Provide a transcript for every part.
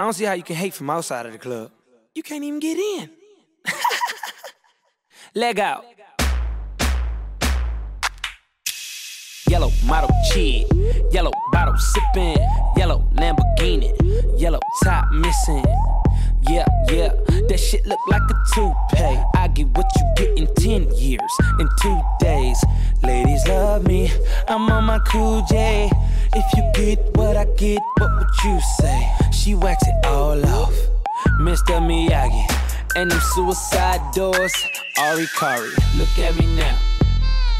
I don't see how you can hate from outside of the club. You can't even get in. Leg out. Yellow model cheat, yellow bottle sipping, yellow Lamborghini, yellow top missing. Yeah, yeah, that shit look like a toupee. I get what you get in 10 years, in two days. Ladies love me, I'm on my cool J. If you get what I get, what would you say? She wax it all off, Mr. Miyagi. And them suicide doors, Ari Kari. Look at me now,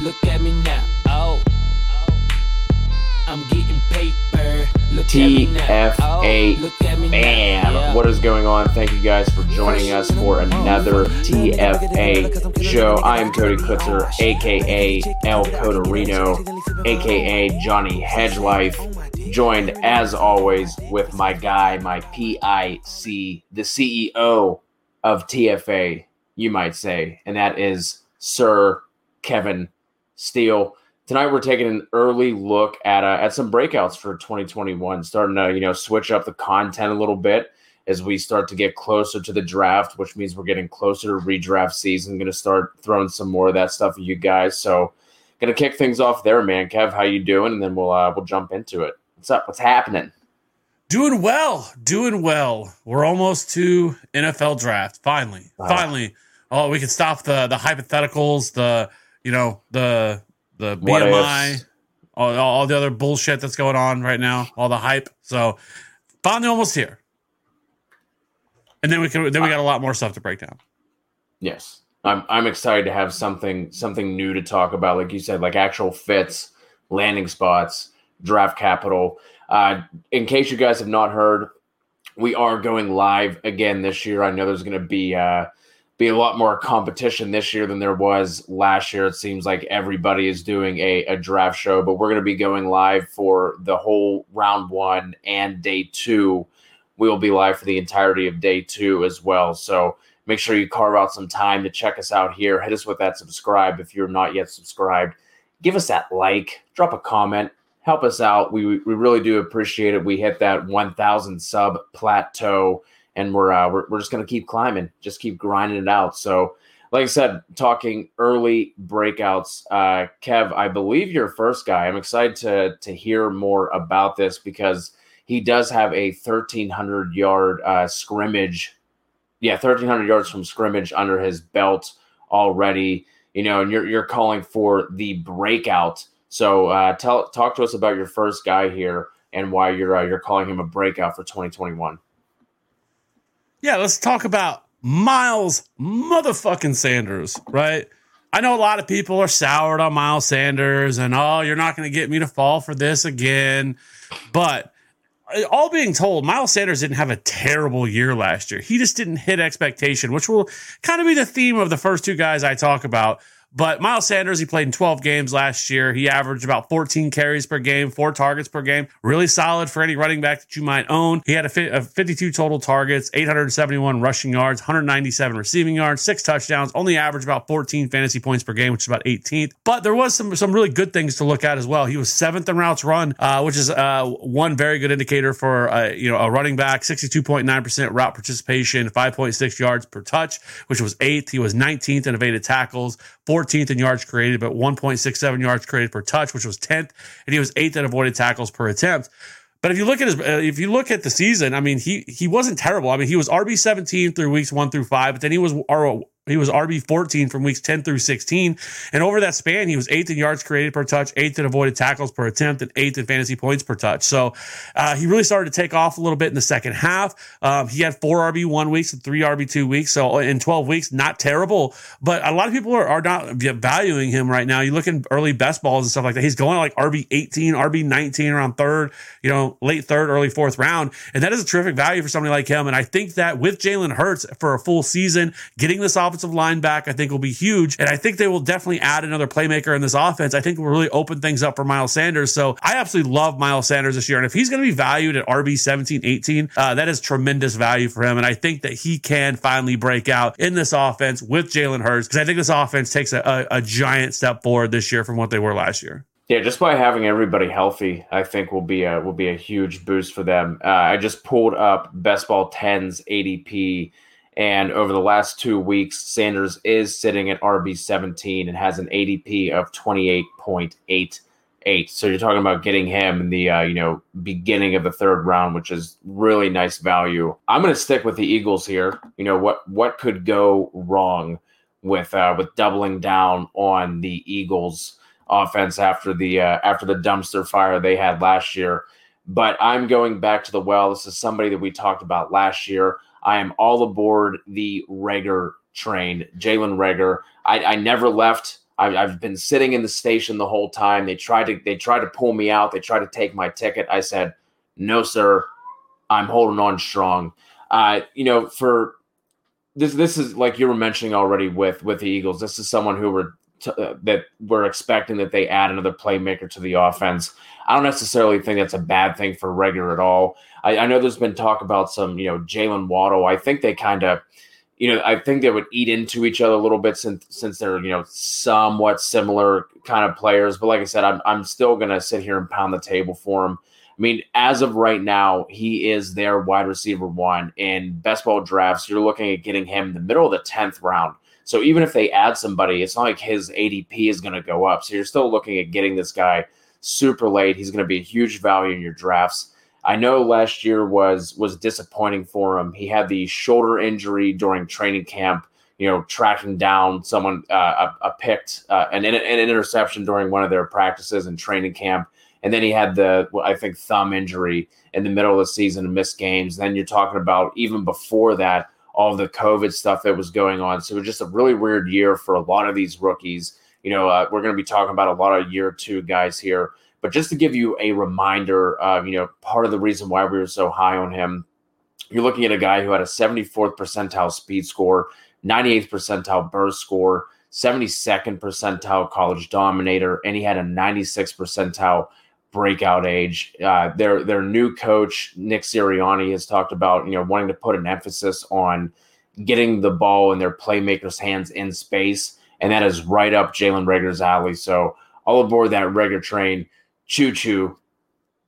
look at me now, oh. I'm getting paper. Look TFA oh, man, what is going on? Thank you guys for joining us for another oh, TFA show. I am Cody Kutzer, aka El Cotorino, aka Johnny Hedgelife, joined as always with my guy, my PIC, the CEO of TFA, you might say, and that is Sir Kevin Steele. Tonight we're taking an early look at uh, at some breakouts for 2021 starting to you know switch up the content a little bit as we start to get closer to the draft which means we're getting closer to redraft season. Going to start throwing some more of that stuff at you guys. So gonna kick things off there man. Kev how you doing? And then we'll uh, we'll jump into it what's up what's happening doing well doing well we're almost to nfl draft finally wow. finally oh we can stop the the hypotheticals the you know the the what BMI, all, all, the other bullshit that's going on right now, all the hype. So finally almost here. And then we can then we got a lot more stuff to break down. Yes. I'm I'm excited to have something something new to talk about, like you said, like actual fits, landing spots, draft capital. Uh, in case you guys have not heard, we are going live again this year. I know there's going to be uh, be a lot more competition this year than there was last year. It seems like everybody is doing a, a draft show, but we're going to be going live for the whole round one and day two. We will be live for the entirety of day two as well. So make sure you carve out some time to check us out here. Hit us with that subscribe if you're not yet subscribed. Give us that like, drop a comment, help us out. We, we really do appreciate it. We hit that 1,000 sub plateau and we're uh, we're, we're just to keep climbing, just keep grinding it out. So, like I said, talking early breakouts, uh, Kev, I believe you're first guy. I'm excited to to hear more about this because he does have a 1300 yard uh, scrimmage, yeah, 1300 yards from scrimmage under his belt already. You know, and you're you're calling for the breakout. So, uh, tell talk to us about your first guy here and why you're uh, you're calling him a breakout for 2021. Yeah, let's talk about Miles motherfucking Sanders, right? I know a lot of people are soured on Miles Sanders and oh, you're not going to get me to fall for this again. But uh, all being told, Miles Sanders didn't have a terrible year last year. He just didn't hit expectation, which will kind of be the theme of the first two guys I talk about. But Miles Sanders, he played in 12 games last year. He averaged about 14 carries per game, four targets per game. Really solid for any running back that you might own. He had a, a 52 total targets, 871 rushing yards, 197 receiving yards, six touchdowns, only averaged about 14 fantasy points per game, which is about 18th. But there was some some really good things to look at as well. He was seventh in routes run, uh, which is uh, one very good indicator for uh, you know a running back. 62.9% route participation, 5.6 yards per touch, which was eighth. He was 19th in evaded tackles, 14th in yards created, but 1.67 yards created per touch, which was 10th, and he was eighth in avoided tackles per attempt. But if you look at his, uh, if you look at the season, I mean, he he wasn't terrible. I mean, he was RB 17 through weeks one through five, but then he was he was RB 14 from weeks 10 through 16. And over that span, he was eighth in yards created per touch, eighth in avoided tackles per attempt, and eighth in fantasy points per touch. So uh, he really started to take off a little bit in the second half. Um, he had four RB one weeks and three RB two weeks. So in 12 weeks, not terrible. But a lot of people are, are not valuing him right now. You look in early best balls and stuff like that. He's going like RB 18, RB 19 around third, you know, late third, early fourth round. And that is a terrific value for somebody like him. And I think that with Jalen Hurts for a full season, getting this offensive offensive line back, I think will be huge. And I think they will definitely add another playmaker in this offense. I think will really open things up for Miles Sanders. So I absolutely love Miles Sanders this year. And if he's going to be valued at RB 17, 18, uh, that is tremendous value for him. And I think that he can finally break out in this offense with Jalen Hurts because I think this offense takes a, a, a giant step forward this year from what they were last year. Yeah, just by having everybody healthy, I think will be a will be a huge boost for them. Uh, I just pulled up Best Ball 10's ADP, and over the last two weeks, Sanders is sitting at RB 17 and has an ADP of 28.88. So you're talking about getting him in the uh, you know beginning of the third round, which is really nice value. I'm going to stick with the Eagles here. You know what what could go wrong with uh, with doubling down on the Eagles offense after the uh, after the dumpster fire they had last year. But I'm going back to the well. This is somebody that we talked about last year. I am all aboard the Reagor train, Jalen Reagor. I, I never left I've, I've been sitting in the station the whole time. They tried to they tried to pull me out. They tried to take my ticket. I said, "No, sir, I'm holding on strong." Uh, you know, for this this is like you were mentioning already with with the Eagles. This is someone who were t- uh, that we're expecting that they add another playmaker to the offense. I don't necessarily think that's a bad thing for Reagor at all. I, I know there's been talk about some, you know, Jaylen Waddle. I think they kind of you know, I think they would eat into each other a little bit since since they're you know somewhat similar kind of players. But like I said, I'm I'm still gonna sit here and pound the table for him. I mean, as of right now, he is their wide receiver one in best ball drafts. You're looking at getting him in the middle of the tenth round. So even if they add somebody, it's not like his ADP is going to go up. So you're still looking at getting this guy super late. He's going to be a huge value in your drafts. I know last year was was disappointing for him. He had the shoulder injury during training camp. You know, tracking down someone uh, a, a picked uh, an, an interception during one of their practices and training camp, and then he had the I think thumb injury in the middle of the season and missed games. Then you're talking about even before that all the COVID stuff that was going on. So it was just a really weird year for a lot of these rookies. You know, uh, we're going to be talking about a lot of year two guys here. But just to give you a reminder, of you know, part of the reason why we were so high on him, you're looking at a guy who had a 74th percentile speed score, 98th percentile burst score, 72nd percentile college dominator, and he had a 96th percentile breakout age. Uh, their their new coach Nick Sirianni has talked about you know wanting to put an emphasis on getting the ball in their playmakers' hands in space, and that is right up Jalen Reagor's alley. So all aboard that Reagor train choo choo.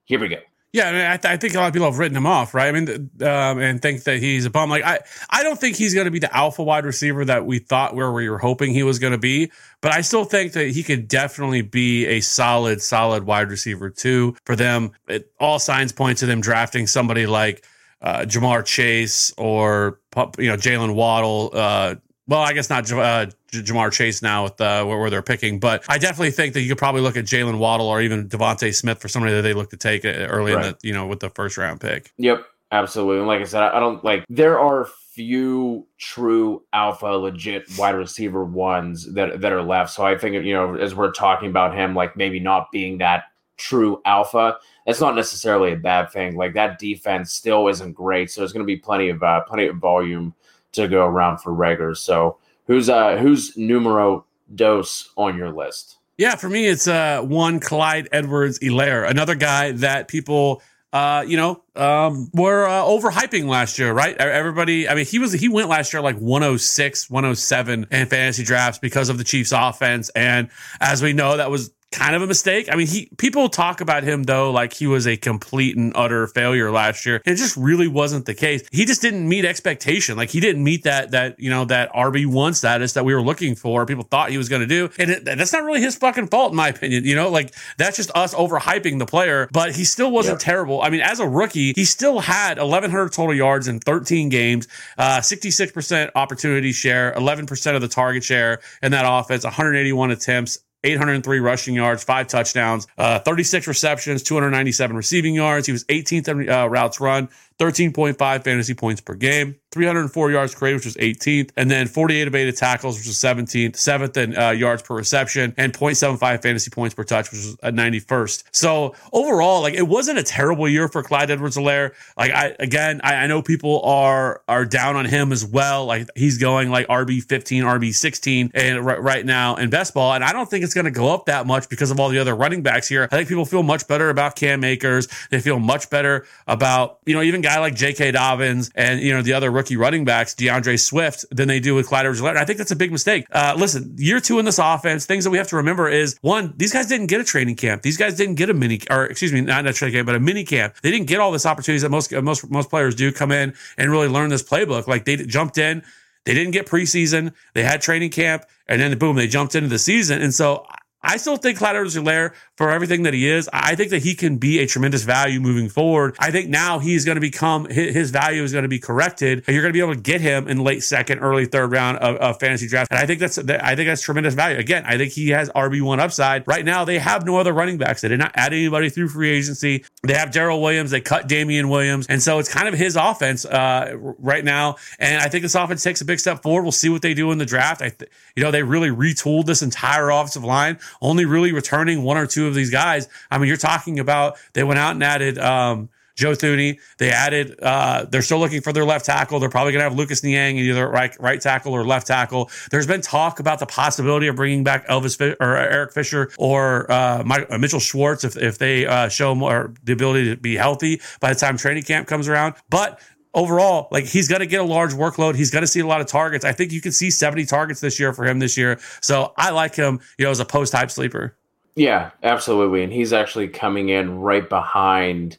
Here we go. Yeah, I, mean, I, th- I, think a lot of people have written him off, right? I mean, um, and think that he's a bum. Like, I, I don't think he's going to be the alpha wide receiver that we thought where we were hoping he was going to be. But I still think that he could definitely be a solid, solid wide receiver too for them. It, all signs point to them drafting somebody like uh, Ja'Marr Chase or you know Jaylen Waddle. Uh, well, I guess not uh, Ja'Marr Chase now with uh, where, where, they're picking, but I definitely think that you could probably look at Jaylen Waddle or even DeVonta Smith for somebody that they look to take uh, early right. in the you know with the first round pick. Yep, absolutely. And like I said, I don't like there are few true alpha legit wide receiver ones that that are left. So I think you know as we're talking about him, like maybe not being that true alpha, that's not necessarily a bad thing. Like that defense still isn't great, so there's going to be plenty of uh, plenty of volume to go around for Reagor. So who's uh who's numero dos on your list? Yeah, for me it's uh one Clyde Edwards-Helaire, another guy that people uh, you know, um, were uh, overhyping last year, right? Everybody, I mean, he was he went last year like 106, 107 in fantasy drafts because of the Chiefs' offense, and as we know, that was kind of a mistake. I mean, he people talk about him though like he was a complete and utter failure last year. It just really wasn't the case. He just didn't meet expectation. Like he didn't meet that that you know that RB one status that we were looking for. People thought he was going to do, and it, that's not really his fucking fault in my opinion. You know, like that's just us overhyping the player. But he still wasn't yep. terrible. I mean, as a rookie, he still had 1,100 total yards in 13 games, uh, 66% opportunity share, 11% of the target share in that offense, 181 attempts. 803 rushing yards, five touchdowns, uh, 36 receptions, 297 receiving yards. He was 18th in uh, routes run, 13.5 fantasy points per game, 304 yards created, which was 18th, and then 48 evaded tackles, which was 17th, seventh in uh, yards per reception, and 0.75 fantasy points per touch, which was a 91st. So overall, like it wasn't a terrible year for Clyde Edwards-Helaire. Like I again, I, I know people are are down on him as well. Like he's going like RB 15, RB 16, and right, right now in best ball, and I don't think it's going to go up that much because of all the other running backs here. I think people feel much better about Cam Akers. They feel much better about you know even guys guy like J.K. Dobbins and you know the other rookie running backs, D'Andre Swift, than they do with Clyde edwards I think that's a big mistake. Uh, listen, year two in this offense, things that we have to remember is one, these guys didn't get a training camp. These guys didn't get a mini, or excuse me, not a training camp, but a mini camp. They didn't get all this opportunities that most most most players do come in and really learn this playbook. Like they jumped in. They didn't get preseason. They had training camp, and then boom, they jumped into the season. And so I still think Clyde Edwards-Helaire for everything that he is. I think that he can be a tremendous value moving forward. I think now he's going to become his value is going to be corrected, and you're going to be able to get him in late second, early third round of, of fantasy draft. And I think that's I think that's tremendous value. Again, I think he has RB one upside. Right now, they have no other running backs. They did not add anybody through free agency. They have Darrel Williams. They cut Damien Williams, and so it's kind of his offense uh, right now. And I think this offense takes a big step forward. We'll see what they do in the draft. I, th- you know, they really retooled this entire offensive line only really returning one or two of these guys. I mean, you're talking about they went out and added um, Joe Thuney. They added. Uh, they're still looking for their left tackle. They're probably going to have Lucas Niang either right right tackle or left tackle. There's been talk about the possibility of bringing back Elvis or Eric Fisher or uh, uh, Mitchell Schwartz if if they uh, show more the ability to be healthy by the time training camp comes around. But overall, like he's going to get a large workload. He's going to see a lot of targets. I think you can see 70 targets this year for him this year. So I like him, you know, as a post hype sleeper. Yeah, absolutely. And he's actually coming in right behind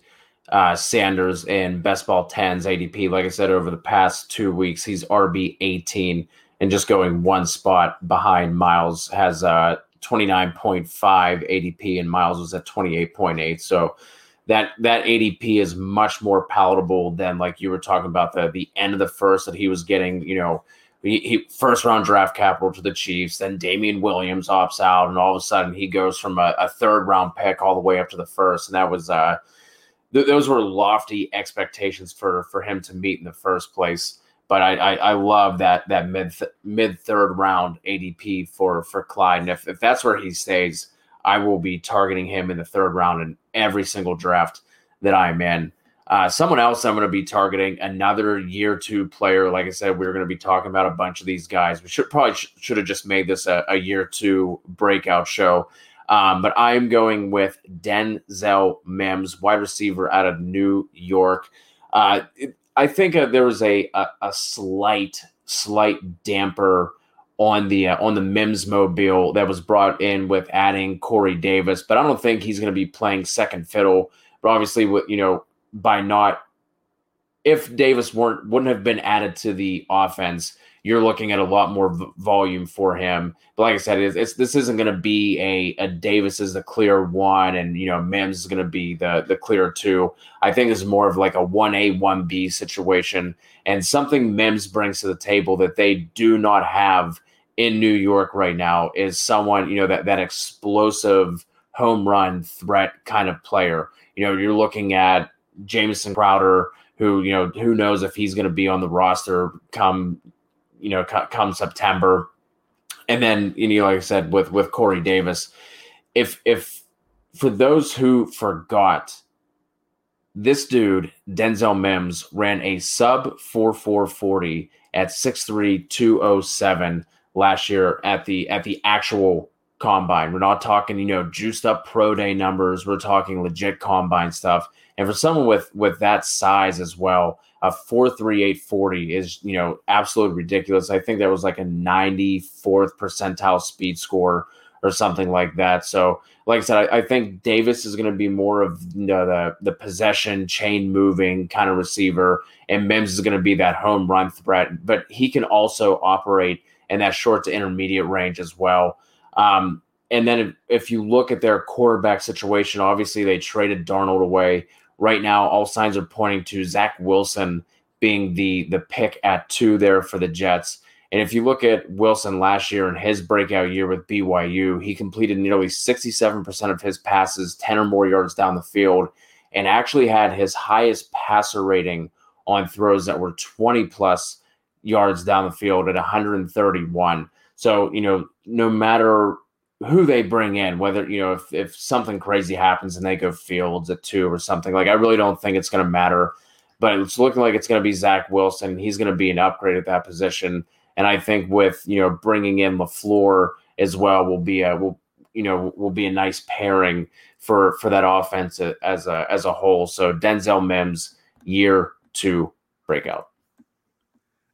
uh, Sanders in best ball 10's ADP. Like I said, over the past two weeks, he's RB 18 and just going one spot behind Miles has uh, 29.5 ADP and Miles was at 28.8. So that that ADP is much more palatable than like you were talking about the the end of the first that he was getting, you know, he, he, first round draft capital to the Chiefs. Then Damien Williams opts out, and all of a sudden he goes from a, a third round pick all the way up to the first, and that was uh, th- those were lofty expectations for for him to meet in the first place. But I I, I love that that mid th- mid third round ADP for for Clyde, and if, if that's where he stays, I will be targeting him in the third round in every single draft that I'm in. Uh, someone else I'm going to be targeting another year two player. Like I said, we are going to be talking about a bunch of these guys. We should probably sh- should have just made this a, a year two breakout show. Um, but I'm going with Denzel Mims, wide receiver out of New York. Uh, it, I think uh, there was a, a, a slight slight damper on the uh, on the Mims mobile that was brought in with adding Corey Davis, but I don't think he's going to be playing second fiddle. But obviously, with you know by not if Davis weren't wouldn't have been added to the offense, you're looking at a lot more v- volume for him. But like I said, it's, it's this isn't going to be a, a Davis is the clear one, and you know Mims is going to be the the clear two. I think it's more of like a one A one B situation, and something Mims brings to the table that they do not have in New York right now is someone you know that that explosive home run threat kind of player. You know, you're looking at Jamison Crowder, who you know who knows if he's going to be on the roster come you know come September, and then you know like I said with with Corey Davis, if if for those who forgot. This dude, Denzel Mims, ran a sub 4440 at 63207 last year at the at the actual combine. We're not talking, you know, juiced up pro day numbers. We're talking legit combine stuff. And for someone with with that size as well, a four three eight forty is you know absolutely ridiculous. I think that was like a ninety fourth percentile speed score or something like that. So, like I said, I, I think Davis is going to be more of you know, the the possession, chain moving kind of receiver, and Mims is going to be that home run threat. But he can also operate in that short to intermediate range as well. Um, and then if, if, you look at their quarterback situation, obviously they traded Darnold away right now, all signs are pointing to Zach Wilson being the the pick at two there for the Jets. And if you look at Wilson last year and his breakout year with BYU, he completed nearly 67% of his passes 10 or more yards down the field and actually had his highest passer rating on throws that were 20 plus yards down the field at 131. So, you know, no matter who they bring in, whether you know if if something crazy happens and they go Fields at two or something, like I really don't think it's going to matter. But it's looking like it's going to be Zach Wilson. He's going to be an upgrade at that position, and I think with you know bringing in Lafleur as well will be a will you know will be a nice pairing for for that offense as a as a whole. So Denzel Mims year to break out.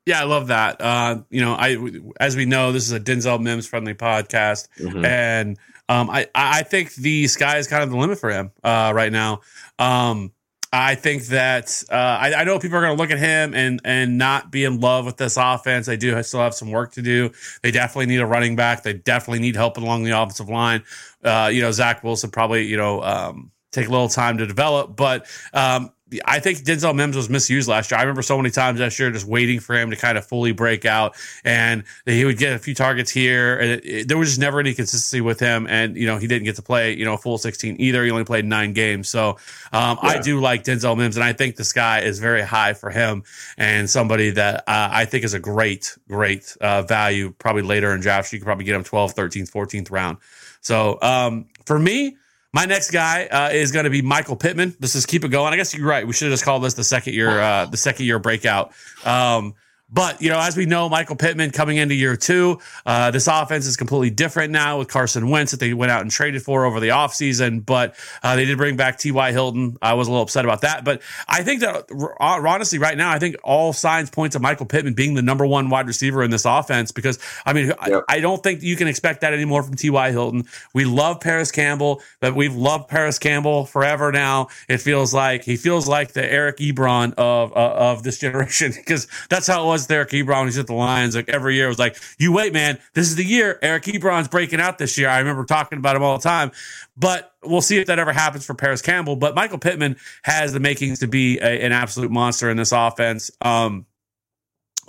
Yeah, I love that. Uh, you know, I as we know, this is a Denzel Mims friendly podcast, mm-hmm. and um, I I think the sky is kind of the limit for him uh, right now. Um, I think that uh, I, I, know people are going to look at him and and not be in love with this offense. They do I still have some work to do. They definitely need a running back. They definitely need help along the offensive line. Uh, you know, Zach Wilson probably you know um, take a little time to develop, but um, I think Denzel Mims was misused last year. I remember so many times last year just waiting for him to kind of fully break out, and he would get a few targets here, and it, it, there was just never any consistency with him. And you know he didn't get to play you know a full 16 either. He only played nine games. So um, yeah. I do like Denzel Mims, and I think the sky is very high for him and somebody that uh, I think is a great great uh, value. Probably later in drafts, you could probably get him 12th, 13th, 14th round. So um, for me. My next guy uh, is going to be Michael Pittman. This is keep it going. I guess you're right. We should have just called this the second year, uh, the second year breakout. Um, but, you know, as we know, Michael Pittman coming into year two, uh, this offense is completely different now with Carson Wentz that they went out and traded for over the offseason. But uh, they did bring back T.Y. Hilton. I was a little upset about that. But I think that, honestly, right now, I think all signs point to Michael Pittman being the number one wide receiver in this offense because, I mean, yep. I, I, don't think you can expect that anymore from T.Y. Hilton. We love Parris Campbell, but we've loved Parris Campbell forever now. It feels like he feels like the Eric Ebron of, uh, of this generation because that's how it was was Eric Ebron. He's at the Lions like every year. It was like, you wait, man. This is the year Eric Ebron's breaking out this year. I remember talking about him all the time. But we'll see if that ever happens for Parris Campbell. But Michael Pittman has the makings to be a, an absolute monster in this offense. Um,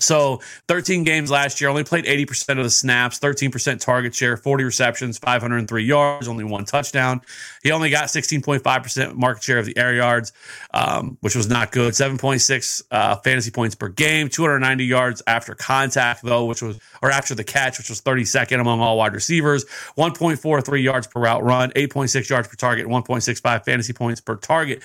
so 13 games last year, only played 80% of the snaps, 13% target share, 40 receptions, 503 yards, only one touchdown. He only got 16.5% market share of the air yards, um, which was not good. 7.6 uh, fantasy points per game, 290 yards after contact, though, which was, or after the catch, which was 32nd among all wide receivers, 1.43 yards per route run, 8.6 yards per target, 1.65 fantasy points per target.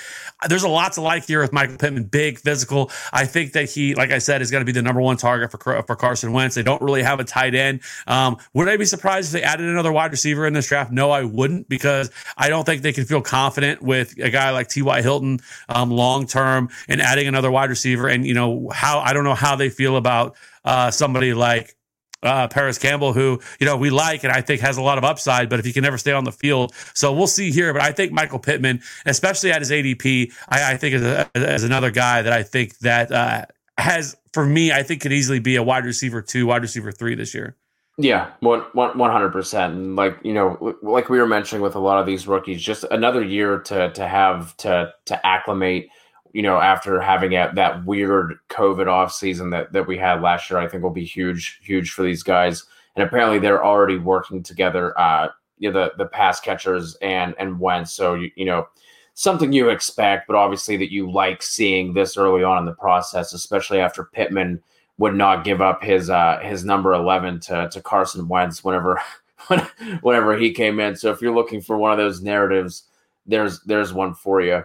There's a lot to like here with Michael Pittman, big, physical. I think that he, like I said, is going to be the number one target for for Carson Wentz. They don't really have a tight end. Um, would I be surprised if they added another wide receiver in this draft? No, I wouldn't because I don't think they can feel confident with a guy like T.Y. Hilton um, long term and adding another wide receiver. And you know how I don't know how they feel about uh, somebody like uh, Parris Campbell, who you know we like and I think has a lot of upside, but if he can never stay on the field, so we'll see here. But I think Michael Pittman, especially at his ADP, I, I think is, another guy that I think that uh, has for me, I think could easily be a wide receiver two, wide receiver three this year. Yeah, one hundred percent. And like you know, like we were mentioning with a lot of these rookies, just another year to to have to to acclimate. You know, after having a, that weird COVID off season that that we had last year, I think will be huge, huge for these guys. And apparently, they're already working together. Uh, you know, the the pass catchers and and when so you you know something you expect, but obviously that you like seeing this early on in the process, especially after Pittman would not give up his uh, his number eleven to to Carson Wentz whenever whenever he came in. So if you're looking for one of those narratives, there's there's one for you.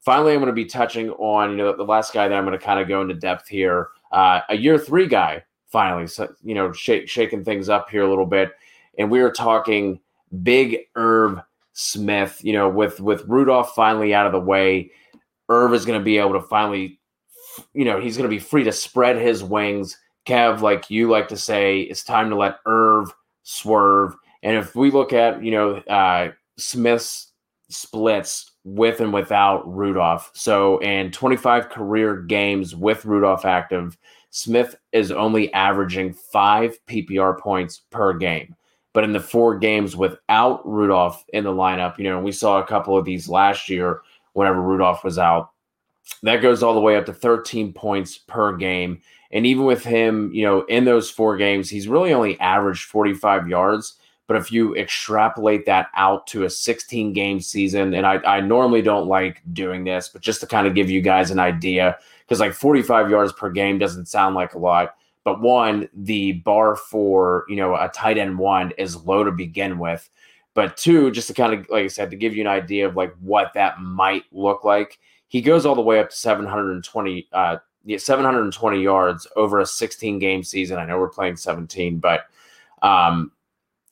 Finally, I'm going to be touching on you know the last guy that I'm going to kind of go into depth here, uh, a year three guy. Finally, so you know, shaking things up here a little bit, and we are talking Big Irv Smith. You know, with with Rudolph finally out of the way, Irv is going to be able to finally, you know, he's going to be free to spread his wings. Kev, like you like to say, it's time to let Irv swerve. And if we look at, you know, uh, Smith's splits with and without Rudolph, so in 25 career games with Rudolph active, Smith is only averaging five PPR points per game. But in the four games without Rudolph in the lineup, you know, we saw a couple of these last year whenever Rudolph was out. That goes all the way up to 13 points per game. And even with him, you know, in those four games, he's really only averaged 45 yards. But if you extrapolate that out to a 16 game season, and I, I normally don't like doing this, but just to kind of give you guys an idea, because like 45 yards per game doesn't sound like a lot. But one, the bar for you know a tight end one is low to begin with. But two, just to kind of like I said, to give you an idea of like what that might look like, he goes all the way up to 720, uh, 720 yards over a 16 game season. I know we're playing 17, but um,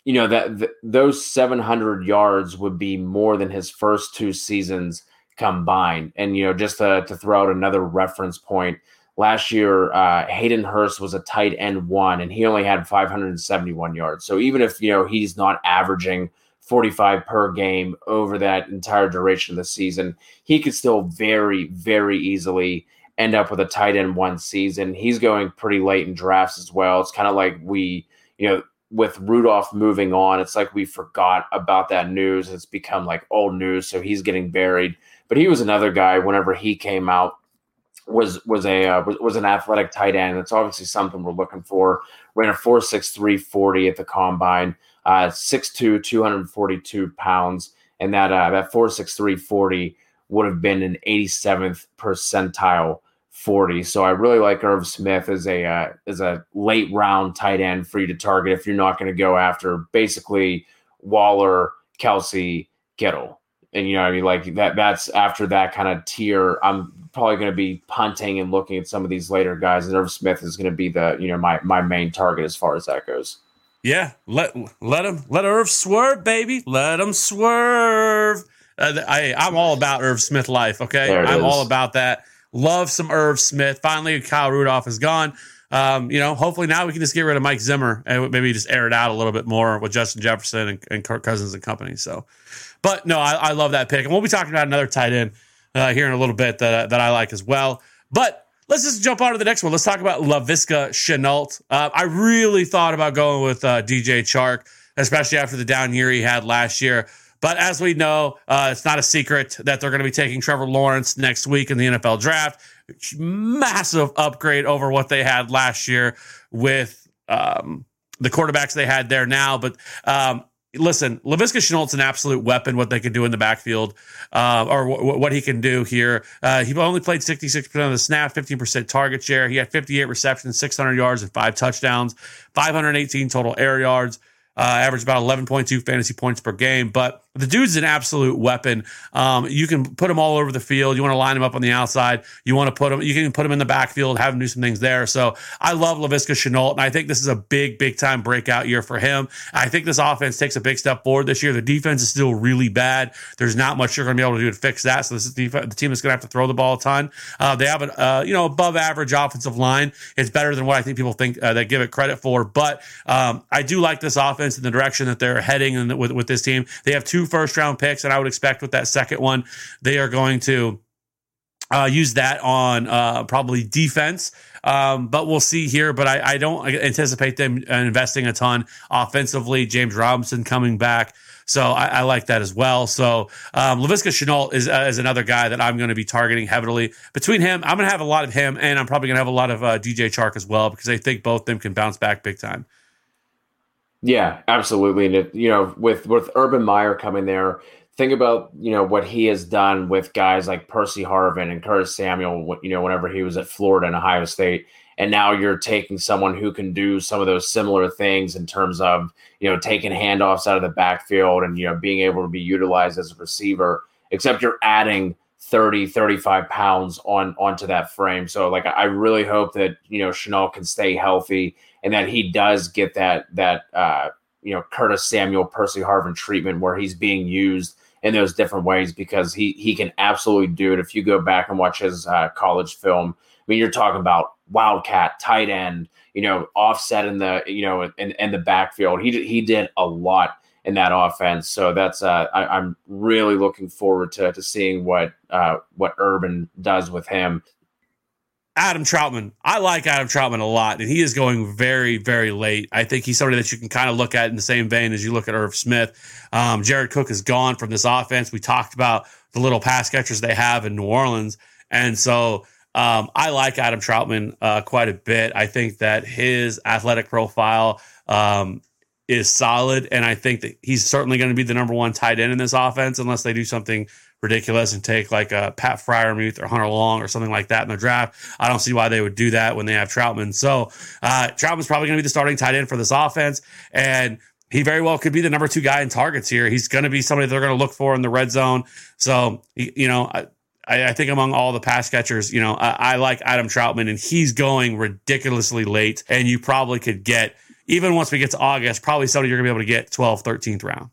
you know that th- those 700 yards would be more than his first two seasons combined. And you know, just to, to throw out another reference point, last year uh, Hayden Hurst was a tight end one, and he only had 571 yards. So even if you know he's not averaging 45 per game over that entire duration of the season, he could still very, very easily end up with a tight end one season. He's going pretty late in drafts as well. It's kind of like we, you know, with Rudolph moving on, it's like we forgot about that news. It's become like old news, so he's getting buried. But he was another guy. Whenever he came out, was was a uh, was, was an athletic tight end. It's obviously something we're looking for. Ran a four six three forty at the combine, uh, 6'2", 242 pounds, and that uh, that four six three forty would have been an eighty seventh percentile 40. So I really like Irv Smith as a uh, as a late round tight end for you to target if you're not going to go after basically Waller, Kelce, Kittle. And you know, I mean, like that. That's after that kind of tier. I'm probably going to be punting and looking at some of these later guys. And Irv Smith is going to be the you know my my main target as far as that goes. Yeah, let let him let Irv swerve, baby. Let him swerve. Uh, I I'm all about Irv Smith life. Okay, I'm is. all about that. Love some Irv Smith. Finally, Kyle Rudolph is gone. Um, you know, hopefully now we can just get rid of Mike Zimmer and maybe just air it out a little bit more with Justin Jefferson and, and Kirk Cousins and company. So, but no, I, I, love that pick, and we'll be talking about another tight end uh, here in a little bit that that I like as well. But let's just jump on to the next one. Let's talk about Laviska Shenault. Uh, I really thought about going with uh, DJ Chark, especially after the down year he had last year. But as we know, uh, it's not a secret that they're going to be taking Trevor Lawrence next week in the NFL draft. Massive upgrade over what they had last year with um, the quarterbacks they had there now. But um, listen, Laviska Shenault's an absolute weapon. What they can do in the backfield, uh, or w- what he can do here. Uh, he only played 66% of the snap, 15% target share. He had 58 receptions, 600 yards, and five touchdowns, 518 total air yards. Uh, averaged about 11.2 fantasy points per game. But the dude's an absolute weapon. Um, you can put him all over the field. You want to line him up on the outside. You want to put him. You can put him in the backfield, have him do some things there. So I love Laviska Shenault, and I think this is a big, big time breakout year for him. I think this offense takes a big step forward this year. The defense is still really bad. There's not much you're going to be able to do to fix that. So this is the, the team is going to have to throw the ball a ton. Uh, they have a uh, you know above average offensive line. It's better than what I think people think uh, they give it credit for. But um, I do like this offense in the direction that they're heading and with with this team. They have two first round picks, and I would expect with that second one, they are going to uh, use that on uh, probably defense. Um, but we'll see here. But I, I, don't anticipate them investing a ton offensively. James Robinson coming back. So I, I like that as well. So um, Laviska Shenault is, uh, is another guy that I'm going to be targeting heavily. Between him, I'm going to have a lot of him, and I'm probably going to have a lot of uh, DJ Chark as well because I think both them can bounce back big time. Yeah, absolutely. And it, you know, with with Urban Meyer coming there, think about you know what he has done with guys like Percy Harvin and Curtis Samuel. You know, whenever he was at Florida and Ohio State, and now you're taking someone who can do some of those similar things in terms of you know taking handoffs out of the backfield and you know being able to be utilized as a receiver. Except you're adding 30 35 pounds on onto that frame so like i really hope that you know Shenault can stay healthy and that he does get that that uh, you know Curtis Samuel, Percy Harvin treatment where he's being used in those different ways because he he can absolutely do it. If you go back and watch his uh, college film, I mean, you're talking about wildcat, tight end, you know, offset in the you know in, in the backfield. He he did a lot in that offense. So that's uh, I, am really looking forward to to seeing what uh, what Urban does with him. Adam Trautman. I like Adam Trautman a lot, and he is going very, very late. I think he's somebody that you can kind of look at in the same vein as you look at Irv Smith. Um, Jared Cook is gone from this offense. We talked about the little pass catchers they have in New Orleans, and so um, I like Adam Trautman uh, quite a bit. I think that his athletic profile um, is solid, and I think that he's certainly going to be the number one tight end in this offense, unless they do something ridiculous and take like a Pat Freiermuth or Hunter Long or something like that in the draft. I don't see why they would do that when they have Trautman. So uh, Trautman's probably going to be the starting tight end for this offense, and he very well could be the number two guy in targets here. He's going to be somebody they're going to look for in the red zone. So you know. I, I, think among all the pass catchers, you know, I, I like Adam Trautman, and he's going ridiculously late. And you probably could get, even once we get to August, probably somebody you're going to be able to get 12th, 13th round.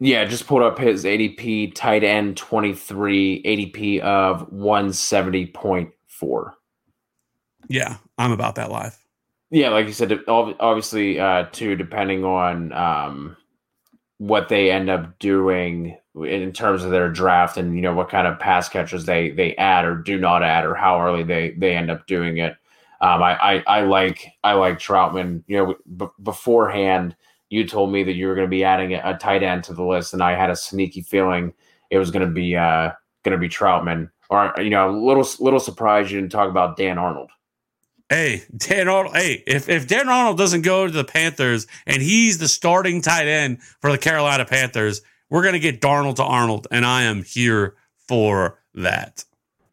Yeah, just pulled up his ADP tight end 23, ADP of 170.4. Yeah, I'm about that life. Yeah, like you said, obviously, uh, too, depending on um, what they end up doing in terms of their draft and you know what kind of pass catchers they they add or do not add or how early they they end up doing it. Um, I, I, I like I like Trautman. You know, b- beforehand, you told me that you were going to be adding a, tight end to the list, and I had a sneaky feeling it was going to be uh, going to be Trautman. Or you know, a little little surprised you didn't talk about Dan Arnold. Hey, Dan Arnold. Hey, if, if Dan Arnold doesn't go to the Panthers and he's the starting tight end for the Carolina Panthers, we're going to get Darnold to Arnold, and I am here for that.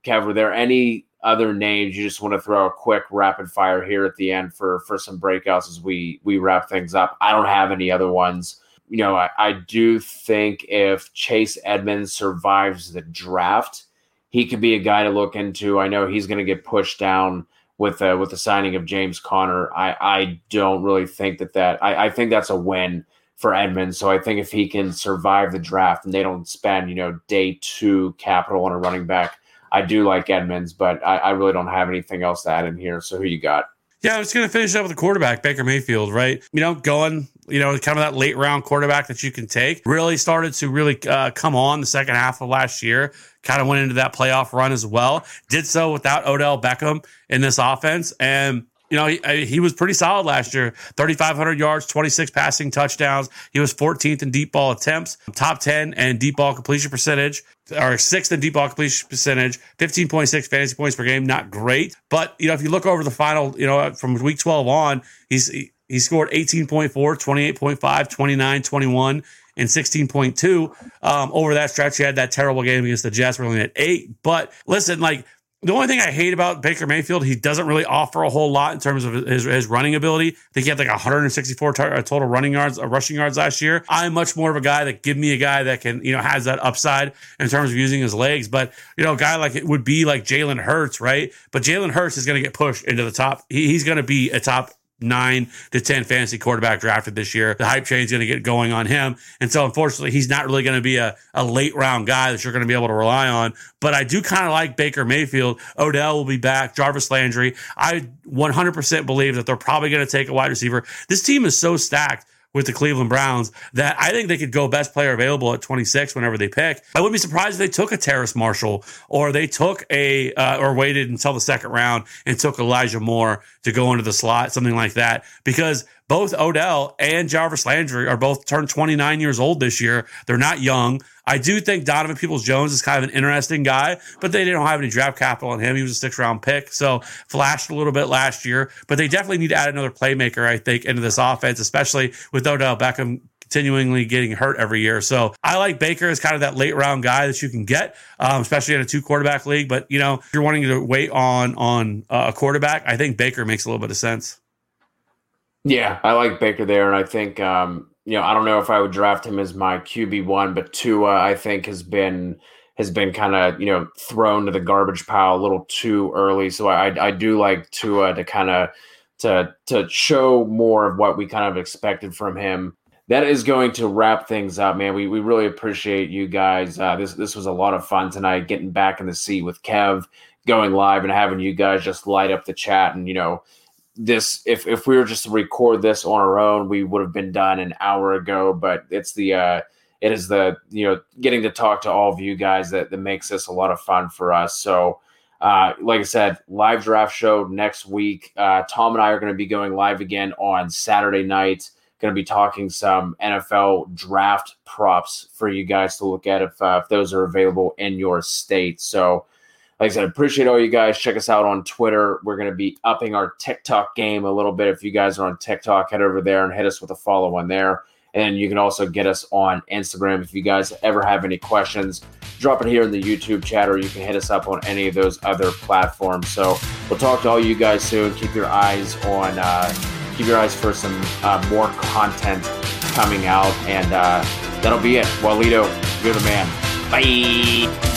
Kev, were there any other names you just want to throw a quick rapid fire here at the end for for some breakouts as we we wrap things up? I don't have any other ones. You know, I, I do think if Chase Edmonds survives the draft, he could be a guy to look into. I know he's going to get pushed down with uh, with the signing of James Conner I I don't really think that that I, I think that's a win for Edmonds. So I think if he can survive the draft and they don't spend you know day two capital on a running back, I do like Edmonds, but I, I really don't have anything else to add in here. So who you got? Yeah, I was going to finish up with the quarterback, Baker Mayfield, right? You know, going, you know, kind of that late round quarterback that you can take. Really started to really uh, come on the second half of last year. Kind of went into that playoff run as well. Did so without Odell Beckham in this offense. And you know, he, he was pretty solid last year 3,500 yards, 26 passing touchdowns. He was 14th in deep ball attempts, top 10 and deep ball completion percentage, or sixth in deep ball completion percentage, 15.6 fantasy points per game. Not great. But, you know, if you look over the final, you know, from week 12 on, he's, he, he scored 18.4, 28.5, 29, 21 and 16.2 um, over that stretch. He had that terrible game against the Jets, where he only at eight. But listen, like the only thing I hate about Baker Mayfield, he doesn't really offer a whole lot in terms of his, his running ability. I think he had like 164 t- uh, total running yards, uh, rushing yards last year. I'm much more of a guy that give me a guy that can, you know, has that upside in terms of using his legs. But, you know, a guy like it would be like Jalen Hurts, right? But Jalen Hurts is going to get pushed into the top. He, he's going to be a top nine to 10 fantasy quarterback drafted this year. The hype train's going to get going on him. And so, unfortunately, he's not really going to be a, a late round guy that you're going to be able to rely on. But I do kind of like Baker Mayfield. Odell will be back. Jarvis Landry. I 100% believe that they're probably going to take a wide receiver. This team is so stacked with the Cleveland Browns that I think they could go best player available at 26 whenever they pick. I wouldn't be surprised if they took a Terrace Marshall or they took a uh, or waited until the second round and took Elijah Moore to go into the slot, something like that, because both Odell and Jarvis Landry are both turned 29 years old this year. They're not young. I do think Donovan Peoples Jones is kind of an interesting guy, but they didn't have any draft capital on him. He was a six round pick, so flashed a little bit last year. But they definitely need to add another playmaker, I think, into this offense, especially with Odell Beckham continually getting hurt every year. So I like Baker as kind of that late round guy that you can get, um, especially in a two quarterback league. But you know, if you're wanting to wait on on uh, a quarterback, I think Baker makes a little bit of sense. Yeah, I like Baker there, and I think um, you know, I don't know if I would draft him as my QB one, but Tua, I think, has been has been kind of you know thrown to the garbage pile a little too early. So I I do like Tua to kind of to to show more of what we kind of expected from him. That is going to wrap things up, man. We we really appreciate you guys. Uh, this this was a lot of fun tonight, getting back in the seat with Kev, going live, and having you guys just light up the chat and you know this if if we were just to record this on our own, we would have been done an hour ago. But it's the uh, it is the you know getting to talk to all of you guys that that makes this a lot of fun for us. So. Uh, like I said, live draft show next week. Uh, Tom and I are going to be going live again on Saturday night. Going to be talking some NFL draft props for you guys to look at if, uh, if those are available in your state. So like I said, appreciate all you guys. Check us out on Twitter. We're going to be upping our TikTok game a little bit. If you guys are on TikTok, head over there and hit us with a follow on there. And you can also get us on Instagram. If you guys ever have any questions, drop it here in the YouTube chat, or you can hit us up on any of those other platforms. So we'll talk to all you guys soon. Keep your eyes on, uh, keep your eyes for some uh, more content coming out, and uh, that'll be it. Walito, you're the man. Bye.